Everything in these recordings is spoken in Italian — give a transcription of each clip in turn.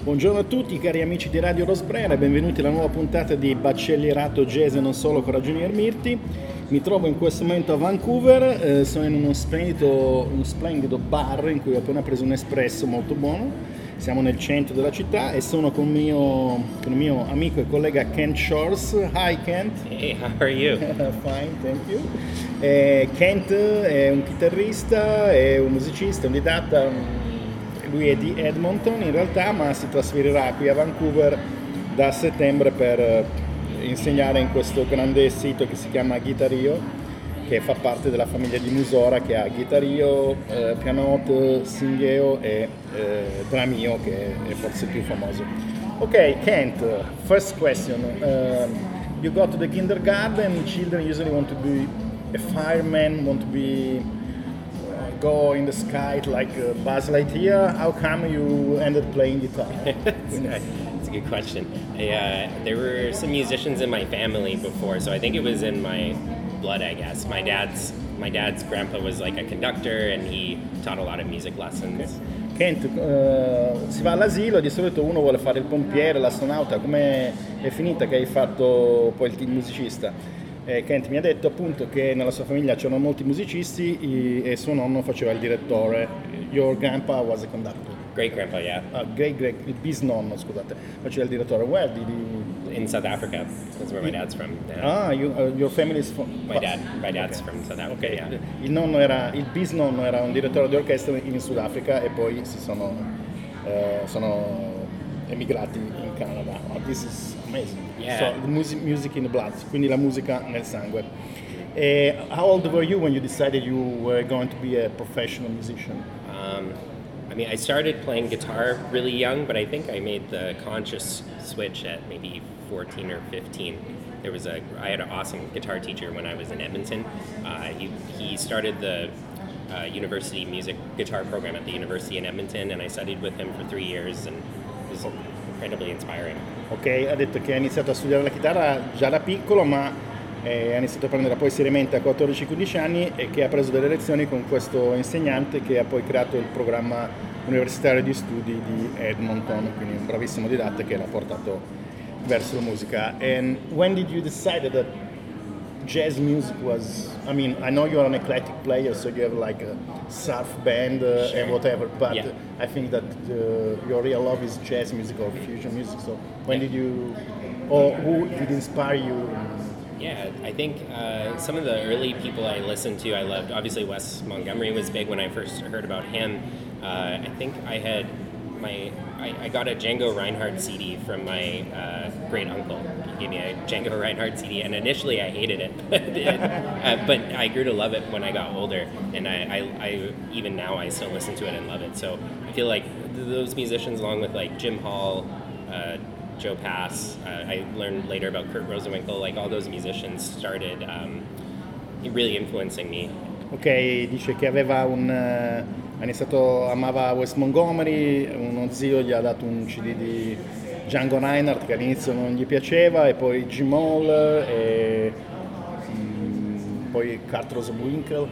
Buongiorno a tutti cari amici di Radio Rosbrera e benvenuti alla nuova puntata di Baccellierato Jazz e non solo con Ragionier Mirti. Mi trovo in questo momento a Vancouver, eh, sono in uno splendido, uno splendido bar in cui ho appena preso un espresso molto buono. Siamo nel centro della città e sono con, mio, con il mio amico e collega Kent Shores. Hi Kent. Hey, how are you? Fine, thank you. Eh, Kent è un chitarrista, è un musicista, un didatta, lui è di Edmonton in realtà, ma si trasferirà qui a Vancouver da settembre per eh, insegnare in questo grande sito che si chiama Guitario, che fa parte della famiglia di Musora che ha Guitario, eh, Pianote, Singheo e eh, Dramio che è forse più famoso. Ok, Kent, first question. Um, you go to the kindergarten, children usually want to be a fireman, want to be go in the sky like uh, Buzz Lightyear. How come you ended playing guitar? It's a good question. I, uh, there were some musicians in my family before, so I think it was in my blood, I guess. My dad's my dad's grandpa was like a conductor, and he taught a lot of music lessons. Kent, uh, si va all'asilo, di solito uno vuole fare il pompiere, l'astronauta, come è finita che hai fatto poi il musicista? Eh, Kent mi ha detto appunto che nella sua famiglia c'erano molti musicisti e suo nonno faceva il direttore. Your grandpa was a conductor. Great grandpa, yeah. Uh, great, great, il bisnonno, scusate, faceva il direttore. Where did you... In South Africa. That's where my dad's from. Yeah. Ah, you, uh, your family is from... My dad, my dad's from South Africa. Ok, Yeah. il, nonno era, il bisnonno era un direttore di orchestra in Sudafrica e poi si sono, eh, sono emigrati in Canada. Oh, this is amazing. Yeah. So, the music, music in the blood, quindi la musica nel sangue. Eh, how old were you when you decided you were going to be a professional musician? Um, I mean, I started playing guitar really young, but I think I made the conscious switch at maybe 14 or 15. There was a, I had an awesome guitar teacher when I was in Edmonton. Uh, he, he started the uh, university music guitar program at the university in Edmonton, and I studied with him for three years, and was incredibly inspiring. Ok, ha detto che ha iniziato a studiare la chitarra già da piccolo, ma eh, ha iniziato a prendere poi seriamente a 14-15 anni e che ha preso delle lezioni con questo insegnante che ha poi creato il programma universitario di studi di Edmonton, quindi un bravissimo didatta che l'ha portato verso la musica. And when did you decide that jazz music was I mean, I know you're an eclectic player, so you have like a surf band uh, and whatever, but Yeah. I think that uh, your real love is jazz music or fusion music. So when Yeah. did you, or who did inspire you? Yeah, I think uh, some of the early people I listened to, I loved. Obviously, Wes Montgomery was big when I first heard about him. Uh, I think I had my I, I got a Django Reinhardt CD from my uh, great uncle. He gave me a Django Reinhardt CD, and initially I hated it, uh, but I grew to love it when I got older, and I, I, I even now I still listen to it and love it. So I feel like those musicians, along with like Jim Hall. Uh, Joe Pass. Uh, I learned later about Kurt Rosenwinkel. Like all those musicians started um, really influencing me. Ok, dice che aveva un. eh, ha iniziato, amava Wes Montgomery, uno zio gli ha dato un CD di Django Reinhardt che all'inizio non gli piaceva, e poi Jim Hall, e mm, poi Kurt Rosenwinkel,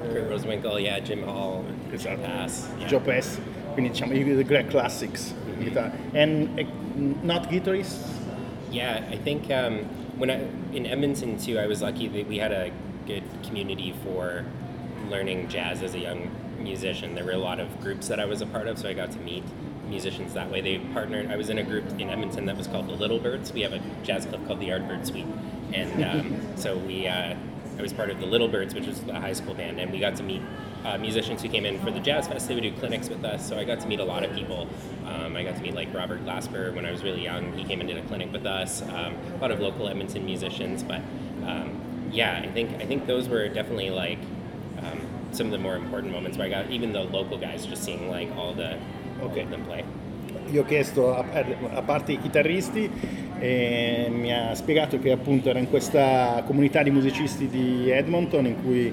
Kurt Rosenwinkel, yeah, Jim Hall, Esatto. Pass. Yeah. Joe Pass, quindi diciamo i great classics in guitar. And eh, not guitarists? Yeah, I think um, when I in Edmonton too, I was lucky that we had a good community for learning jazz as a young musician. There were a lot of groups that I was a part of, so I got to meet musicians that way. They partnered. I was in a group in Edmonton that was called the Little Birds. We have a jazz club called the Yardbird Suite, and um, so we. Uh, I was part of the Little Birds, which was a high school band, and we got to meet uh, musicians who came in for the Jazz Fest. They would do clinics with us, so I got to meet a lot of people. Um, I got to meet like Robert Glasper when I was really young. He came and did a clinic with us. Um, a lot of local Edmonton musicians, but um, yeah, I think I think those were definitely like um, some of the more important moments where I got even the local guys just seeing like all the all Okay. of them play. Io ho chiesto, a, a parte i chitarristi, e mi ha spiegato che appunto era in questa comunità di musicisti di Edmonton in cui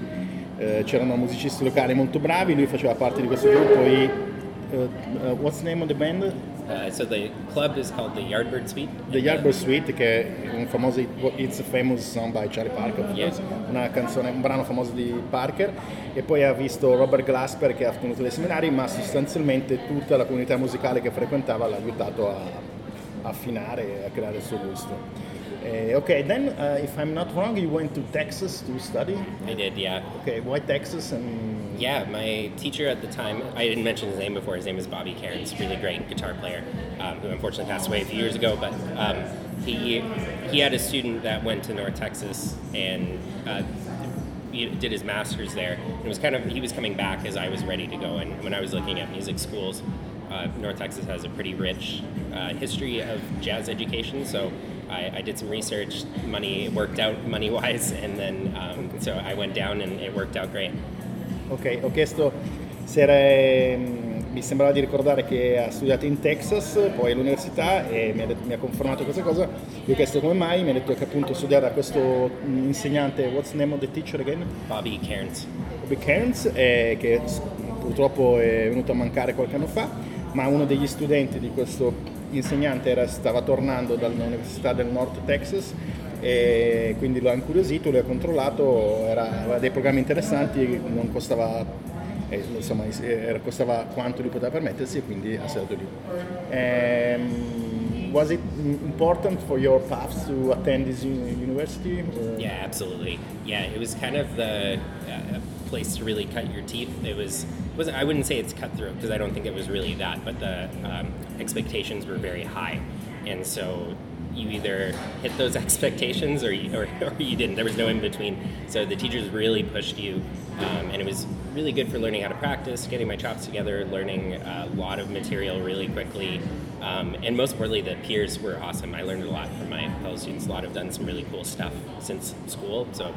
eh, c'erano musicisti locali molto bravi, lui faceva parte di questo gruppo e uh, what's the name of the band? Uh, so the club is called the Yardbird Suite. The Yardbird Suite, che è un famoso It's a Famous Song by Charlie Parker, Yeah. una canzone, un brano famoso di Parker, e poi ha visto Robert Glasper che ha tenuto dei seminari, ma sostanzialmente tutta la comunità musicale che frequentava l'ha aiutato a a affinare e a creare il suo gusto. Eh, ok, then uh, if I'm not wrong, you went to Texas to study. I did, yeah. Okay, why Texas and Yeah, my teacher at the time, I didn't mention his name before, his name is Bobby Cairns, really great guitar player, um, who unfortunately passed away a few years ago, but um, he, he had a student that went to North Texas and uh, he did his master's there. It was kind of, he was coming back as I was ready to go, and when I was looking at music schools, uh, North Texas has a pretty rich uh, history of jazz education, so I, I did some research, money worked out money-wise, and then um, so I went down and it worked out great. Ok, ho chiesto se era, ehm, mi sembrava di ricordare che ha studiato in Texas, poi all'università e mi ha, detto- mi ha confermato questa cosa. Gli ho chiesto come mai, mi ha detto che appunto studiava da questo mm, insegnante, what's the name of the teacher again? Bobby Cairns. Bobby Cairns, eh, che purtroppo è venuto a mancare qualche anno fa, ma uno degli studenti di questo insegnante era- stava tornando dall'Università del North Texas e quindi lo ha incuriosito, lo ha controllato, era- aveva dei programmi interessanti, non costava, eh, insomma, era- costava quanto lui poteva permettersi e quindi ha studiato lì. Ehm, was it important for your path to attend this uni- university? or- Yeah, absolutely. Yeah, it was kind of the uh, place to really cut your teeth. It was wasn't I wouldn't say it's cutthroat because I don't think it was really that, but the um, expectations were very high, and so you either hit those expectations or you, or, or you didn't. There was no in between. So the teachers really pushed you, um, and it was really good for learning how to practice, getting my chops together, learning a lot of material really quickly, um, and most importantly, the peers were awesome. I learned a lot from my fellow students. A lot have done some really cool stuff since school, so was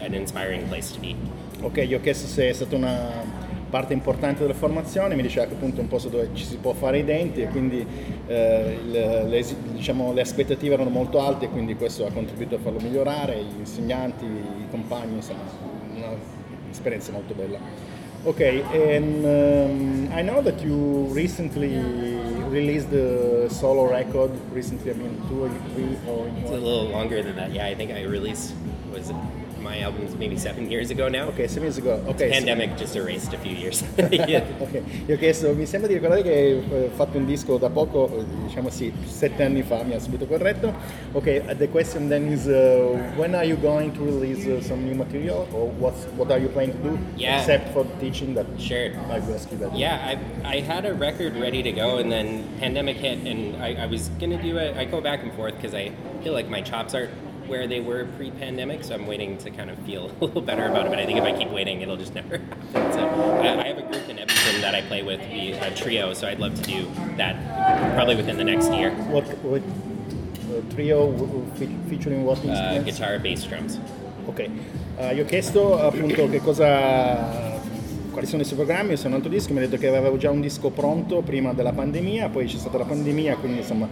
an inspiring place to be. Ok, gli ho chiesto se è stata una parte importante della formazione, mi diceva che appunto è un posto dove ci si può fare i denti e quindi eh, le, esi- diciamo, le aspettative erano molto alte e quindi questo ha contribuito a farlo migliorare, gli insegnanti, i compagni, insomma, un'esperienza molto bella. Ok, and um, I know that you recently released a solo record, recently I mean two or three or It's a little longer than that. Yeah, I think I released was it my albums maybe seven years ago now. Ok, seven years ago. Ok, Pandemic just erased a few years. yeah. Ok, io ho chiesto, mi sembra di ricordare che eh, fatto un disco da poco, diciamo sì, sette anni fa, mi ha subito corretto. Ok, the question then is, uh, when are you going to release uh, some new material, or what's, what are you planning to do, Yeah. except for teaching that Sure. I will ask you that. Yeah, I, I had a record ready to go, and then pandemic hit, and I, I was gonna do it. I go back and forth because I feel like my chops aren't where they were pre-pandemic, so I'm waiting to kind of feel a little better about it. But I think if I keep waiting, it'll just never happen. So I, I have a group in Edmonton that I play with, the a trio. So I'd love to do that probably within the next year. What, what uh, trio w- w- fe- featuring what Uh, instruments? guitar, bass, drums. Ok, Eh, gli ho chiesto appunto che cosa, quali sono i suoi programmi, un altro disco, mi ha detto che avevo già un disco pronto prima della pandemia, poi c'è stata la pandemia, quindi insomma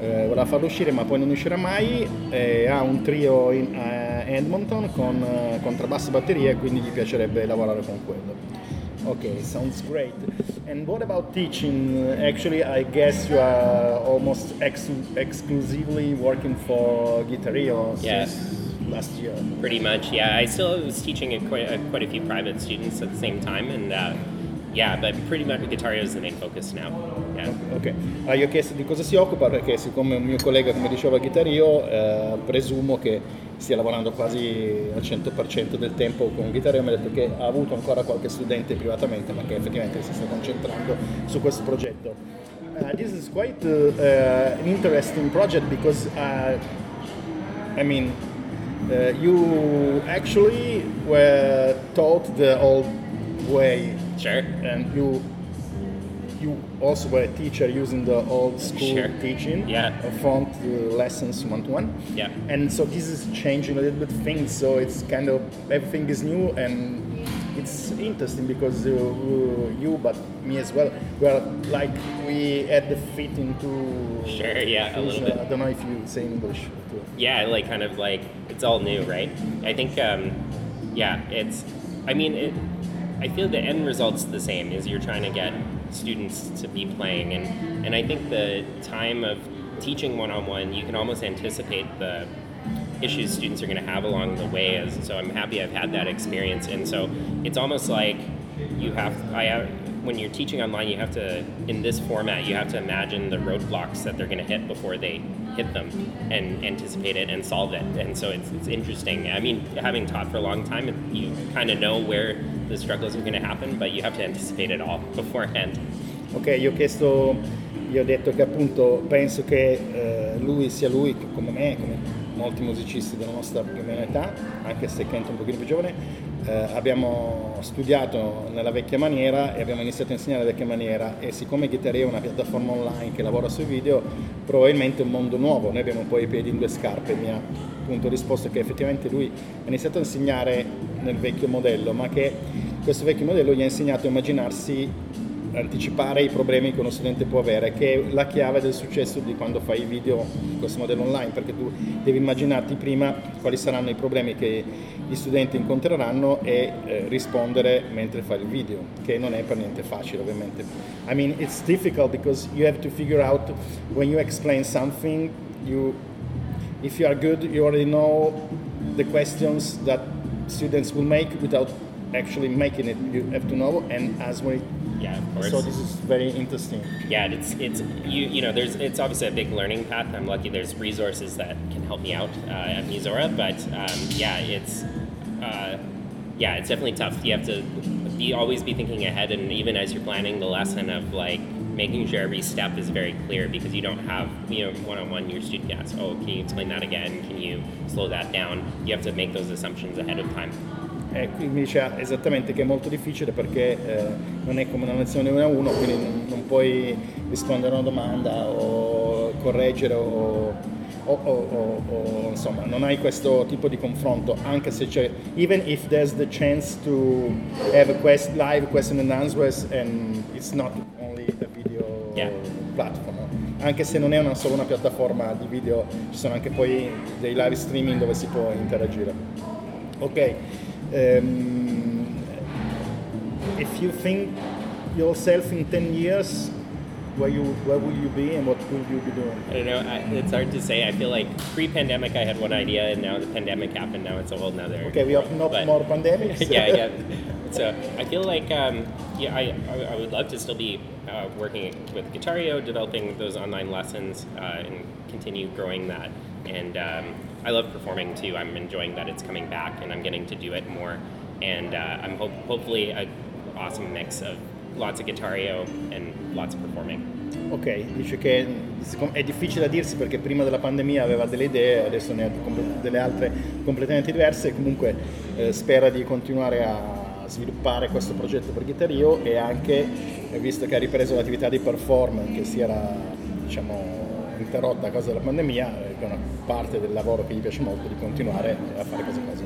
eh, voleva farlo uscire ma poi non uscirà mai, Eh, ha un trio in a Edmonton con eh, contrabbasso e batteria e quindi gli piacerebbe lavorare con quello. Ok, sounds great. And what about teaching? Actually, I guess you are almost ex- exclusively working for Guitarrio Yeah. since last year. Pretty much, yeah. I still was teaching at quite, uh, quite a few private students at the same time, and uh, yeah, but pretty much Guitario is the main focus now. Yeah. Ok, allora io ho chiesto di cosa si occupa perché siccome un mio collega come diceva Guitario, eh, presumo che stia lavorando quasi al 100% del tempo con Guitario, mi ha detto che ha avuto ancora qualche studente privatamente ma che effettivamente si sta concentrando su questo progetto. Uh, this is quite uh, uh, an interesting project because uh, I mean uh, you actually were taught the old way Sure. and you you also were a teacher using the old school Sure. teaching Yeah. uh, front uh, lessons one to one Yeah. and so this is changing a little bit things so it's kind of everything is new and it's interesting because uh, you but me as well we're like we had the fit into Sure, yeah, a little uh, bit. I don't know if you say English too. Yeah, like kind of like it's all new, right? I think, um, yeah, it's. I mean, it. I feel the end result's the same. Is you're trying to get students to be playing. And, and I think the time of teaching one on one, you can almost anticipate the issues students are going to have along the way. As, so I'm happy I've had that experience. And so it's almost like you have, I have, when you're teaching online, you have to, in this format, you have to imagine the roadblocks that they're going to hit before they hit them and anticipate it and solve it. And so it's, it's interesting. I mean, having taught for a long time, you kind of know where the struggles are going to happen, but you have to anticipate it all beforehand. Ok, io ho chiesto, gli ho detto che appunto penso che eh, lui sia lui, come me, come molti musicisti della nostra più età, anche se è un pochino più giovane, eh, abbiamo studiato nella vecchia maniera e abbiamo iniziato a insegnare la vecchia maniera e siccome Guitarria è una piattaforma online che lavora sui video, probabilmente è un mondo nuovo, noi abbiamo poi i piedi in due scarpe, mi ha appunto risposto che effettivamente lui ha iniziato a insegnare nel vecchio modello, ma che questo vecchio modello gli ha insegnato a immaginarsi anticipare i problemi che uno studente può avere, che è la chiave del successo di quando fai video in questo modello online, perché tu devi immaginarti prima quali saranno i problemi che gli studenti incontreranno e eh, rispondere mentre fai il video, che non è per niente facile ovviamente. I mean, it's difficult because you have to figure out when you explain something, you, if you are good, you already know the questions that students will make without actually making it. You have to know and when it yeah, of course. So this is very interesting. Yeah, it's it's you you know there's it's obviously a big learning path. I'm lucky there's resources that can help me out uh, at Misora, but um, yeah, it's uh, yeah, it's definitely tough. You have to be always be thinking ahead, and even as you're planning the lesson of like making sure every step is very clear because you don't have you know one-on-one your student asks oh can you explain that again can you slow that down you have to make those assumptions ahead of time E qui mi dice esattamente che è molto difficile perché eh, non è come una lezione 1 a 1, quindi non, non, puoi rispondere a una domanda o correggere o, o, o, o, insomma non hai questo tipo di confronto anche se c'è even if there's the chance to have a quest, live question and answers and it's not only a video yeah. platform anche se non è una, solo una piattaforma di video ci sono anche poi dei live streaming dove si può interagire ok um, if you think yourself in 10 years, where you where will you be and what will you be doing? I don't know. I, it's hard to say. I feel like pre-pandemic I had one idea, and now the pandemic happened. Now it's a whole nother. Okay, we have no but, more pandemics. yeah, yeah. So I feel like um, yeah, I, I would love to still be uh, working with Guitario, developing those online lessons, uh, and continue growing that. And um, I love performing too. I'm enjoying that it's coming back and I'm getting to do it more. And uh, I'm ho- hopefully a awesome mix of lots of guitario and lots of performing. Ok, dice che è difficile da dirsi perché prima della pandemia aveva delle idee, adesso ne ha delle altre completamente diverse, comunque eh, spera di continuare a sviluppare questo progetto per Guitario e anche, visto che ha ripreso l'attività di performance che si era diciamo, interrotta a causa della pandemia, è una parte del lavoro che gli piace molto di continuare a fare queste cose.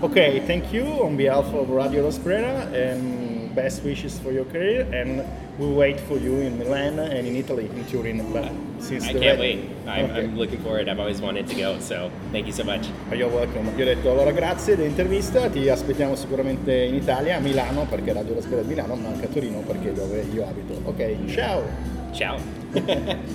Ok, thank you on behalf of Radio Rosprera and best wishes for your career and we'll wait for you in Milan and in Italy in Turin. But since I can't wait. I'm, okay. I'm, looking forward. I've always wanted to go, so thank you so much. You're welcome. Io ho detto allora grazie dell'intervista, ti aspettiamo sicuramente in Italia, a Milano perché Radio Rosprera è di Milano, ma anche a Torino perché è dove io abito. Ok, ciao! Ciao!